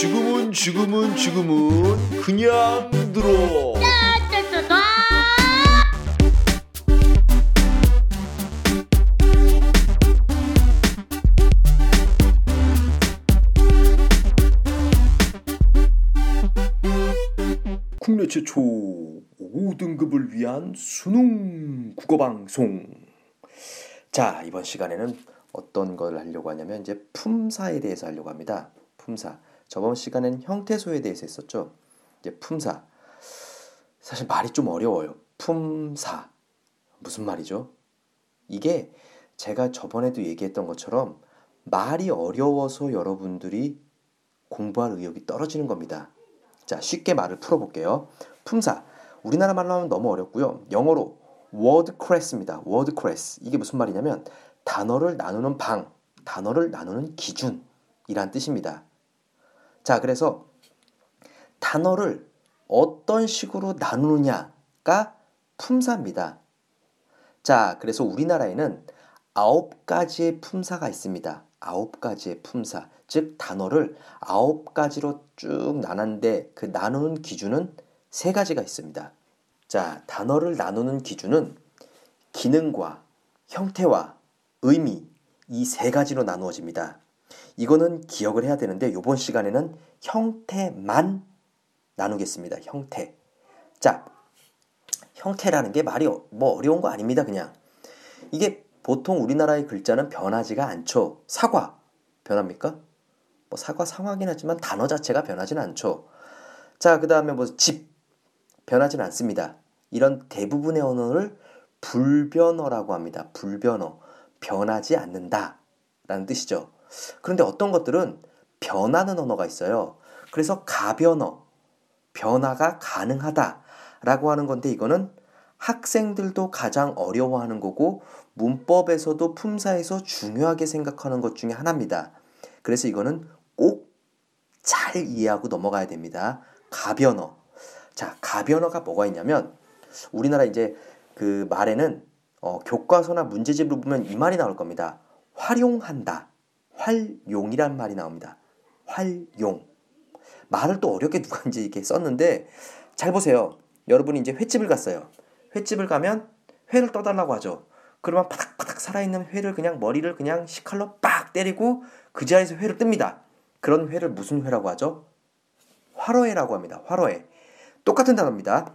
지금은 지금은 지금은 그냥 들어. 국내 최초 5등급을 위한 수능 국어 방송. 자, 이번 시간에는 어떤 걸 하려고 하냐면 이제 품사에 대해서 하려고 합니다. 품사. 저번 시간에는 형태소에 대해서 했었죠. 이제 품사. 사실 말이 좀 어려워요. 품사. 무슨 말이죠? 이게 제가 저번에도 얘기했던 것처럼 말이 어려워서 여러분들이 공부할 의욕이 떨어지는 겁니다. 자, 쉽게 말을 풀어볼게요. 품사. 우리나라 말로 하면 너무 어렵고요. 영어로 wordclass입니다. wordclass. 이게 무슨 말이냐면 단어를 나누는 방, 단어를 나누는 기준이란 뜻입니다. 자, 그래서 단어를 어떤 식으로 나누느냐가 품사입니다. 자, 그래서 우리나라에는 아홉 가지의 품사가 있습니다. 아홉 가지의 품사. 즉, 단어를 아홉 가지로 쭉 나눴는데 그 나누는 기준은 세 가지가 있습니다. 자, 단어를 나누는 기준은 기능과 형태와 의미 이 세 가지로 나누어집니다. 이거는 기억을 해야 되는데 이번 시간에는 형태만 나누겠습니다. 형태. 자, 형태라는 게 말이 뭐 어려운 거 아닙니다. 그냥 이게 보통 우리나라의 글자는 변하지가 않죠. 사과 변합니까? 뭐 사과 상하긴 하지만 단어 자체가 변하지는 않죠. 자, 그 다음에 뭐 집 변하지는 않습니다. 이런 대부분의 언어를 불변어라고 합니다. 불변어. 변하지 않는다. 라는 뜻이죠. 그런데 어떤 것들은 변하는 언어가 있어요. 그래서 가변어, 변화가 가능하다. 라고 하는 건데 이거는 학생들도 가장 어려워하는 거고 문법에서도 품사에서 중요하게 생각하는 것 중에 하나입니다. 그래서 이거는 꼭 잘 이해하고 넘어가야 됩니다. 가변어. 자, 가변어가 뭐가 있냐면 우리나라 이제 그 말에는 어, 교과서나 문제집을 보면 이 말이 나올 겁니다. 활용한다. 활용이란 말이 나옵니다. 활용. 말을 또 어렵게 누가 이제 이렇게 썼는데 잘 보세요. 여러분이 이제 횟집을 갔어요. 횟집을 가면 회를 떠달라고 하죠. 그러면 바닥바닥 살아있는 회를 그냥 머리를 그냥 식칼로 빡 때리고 그 자리에서 회를 뜹니다. 그런 회를 무슨 회라고 하죠? 화로회라고 합니다. 화로회. 똑같은 단어입니다.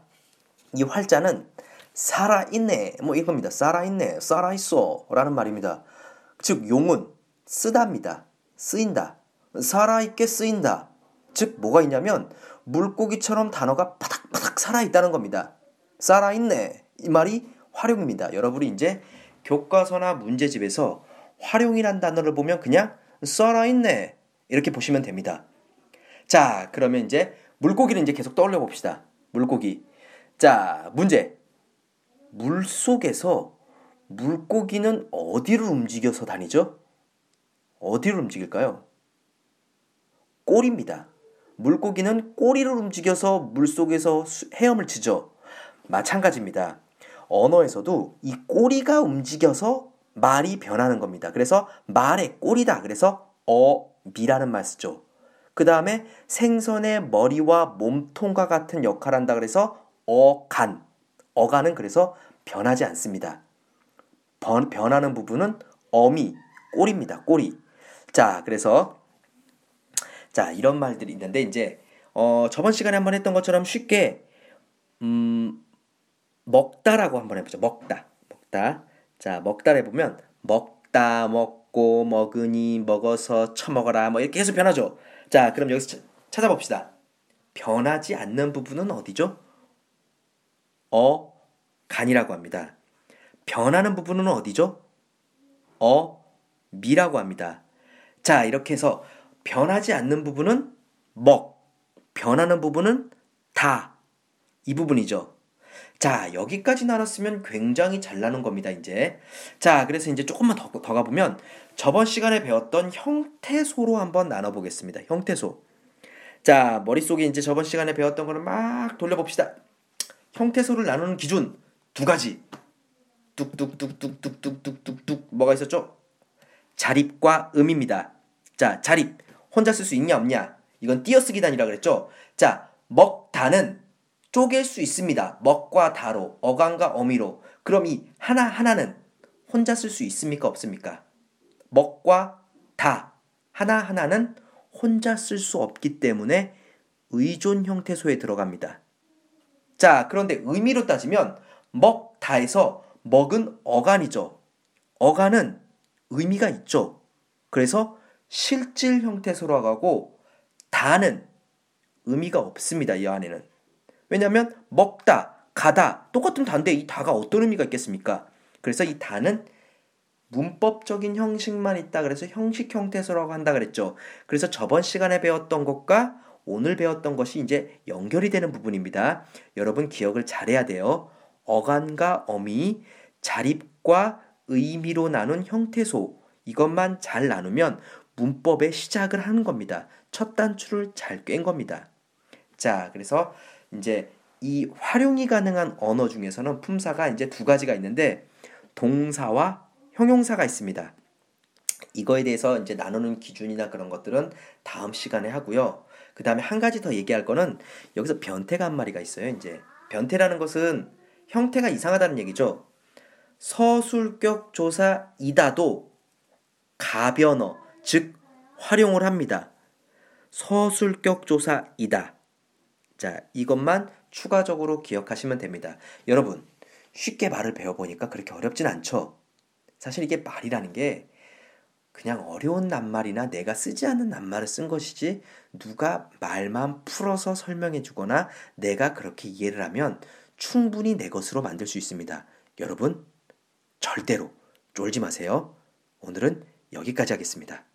이 활자는 살아있네 뭐 이겁니다. 살아있네 살아있어 라는 말입니다. 즉 용은 쓰다입니다. 쓰인다. 살아있게 쓰인다. 즉 뭐가 있냐면 물고기처럼 단어가 바닥바닥 살아있다는 겁니다. 살아있네 이 말이 활용입니다. 여러분이 이제 교과서나 문제집에서 활용이란 단어를 보면 그냥 살아있네 이렇게 보시면 됩니다. 자 그러면 이제 물고기를 이제 계속 떠올려 봅시다. 물고기. 자 문제. 물 속에서 물고기는 어디를 움직여서 다니죠? 어디를 움직일까요? 꼬리입니다. 물고기는 꼬리를 움직여서 물 속에서 헤엄을 치죠. 마찬가지입니다. 언어에서도 이 꼬리가 움직여서 말이 변하는 겁니다. 그래서 말의 꼬리다. 그래서 어미라는 말 쓰죠. 그 다음에 생선의 머리와 몸통과 같은 역할을 한다. 그래서 어간. 어간은 그래서 변하지 않습니다. 번, 변하는 부분은 어미, 꼬리입니다. 꼬리. 자, 그래서 자, 이런 말들이 있는데 이제 어, 저번 시간에 한번 했던 것처럼 쉽게 음, 먹다라고 한번 해보죠. 먹다. 먹다. 자, 먹다를 해보면 먹다, 먹고, 먹으니, 먹어서, 처먹어라. 뭐 이렇게 해서 변하죠. 자, 그럼 여기서 차, 찾아봅시다. 변하지 않는 부분은 어디죠? 어, 간이라고 합니다. 변하는 부분은 어디죠? 어, 미라고 합니다. 자, 이렇게 해서 변하지 않는 부분은 먹, 변하는 부분은 다. 이 부분이죠. 자, 여기까지 나눴으면 굉장히 잘 나눈 겁니다, 이제. 자, 그래서 이제 조금만 더, 더 가보면 저번 시간에 배웠던 형태소로 한번 나눠보겠습니다. 형태소. 자, 머릿속에 이제 저번 시간에 배웠던 거를 막 돌려봅시다. 형태소를 나누는 기준 두 가지. 뚝뚝뚝뚝뚝뚝뚝뚝뚝 뭐가 있었죠? 자립과 음입니다. 자, 자립 혼자 쓸 수 있냐 없냐 이건 띄어쓰기 단위라 그랬죠. 자, 먹다는 쪼갤 수 있습니다. 먹과 다로, 어간과 어미로. 그럼 이 하나 하나는 혼자 쓸 수 있습니까? 없습니까? 먹과 다 하나 하나는 혼자 쓸 수 없기 때문에 의존 형태소에 들어갑니다. 자, 그런데 의미로 따지면 먹 다에서 먹은 어간이죠. 어간은 의미가 있죠. 그래서 실질 형태소로 가고 다는 의미가 없습니다. 이 안에는. 왜냐하면 먹다, 가다 똑같은 단데 이 다가 어떤 의미가 있겠습니까? 그래서 이 다는 문법적인 형식만 있다 그래서 형식 형태소라고 한다 그랬죠. 그래서 저번 시간에 배웠던 것과 오늘 배웠던 것이 이제 연결이 되는 부분입니다. 여러분 기억을 잘해야 돼요. 어간과 어미, 자립과 의미로 나눈 형태소 이것만 잘 나누면 문법의 시작을 하는 겁니다. 첫 단추를 잘 꿰인 겁니다. 자, 그래서 이제 이 활용이 가능한 언어 중에서는 품사가 이제 두 가지가 있는데 동사와 형용사가 있습니다. 이거에 대해서 이제 나누는 기준이나 그런 것들은 다음 시간에 하고요. 그 다음에 한 가지 더 얘기할 거는 여기서 변태가 한 마리가 있어요. 이제 변태라는 것은 형태가 이상하다는 얘기죠. 서술격 조사 이다도 가변어 즉 활용을 합니다. 서술격 조사 이다. 자, 이것만 추가적으로 기억하시면 됩니다. 여러분, 쉽게 말을 배워보니까 그렇게 어렵진 않죠? 사실 이게 말이라는 게 그냥 어려운 낱말이나 내가 쓰지 않는 낱말을 쓴 것이지 누가 말만 풀어서 설명해 주거나 내가 그렇게 이해를 하면 충분히 내 것으로 만들 수 있습니다. 여러분, 절대로 쫄지 마세요. 오늘은 여기까지 하겠습니다.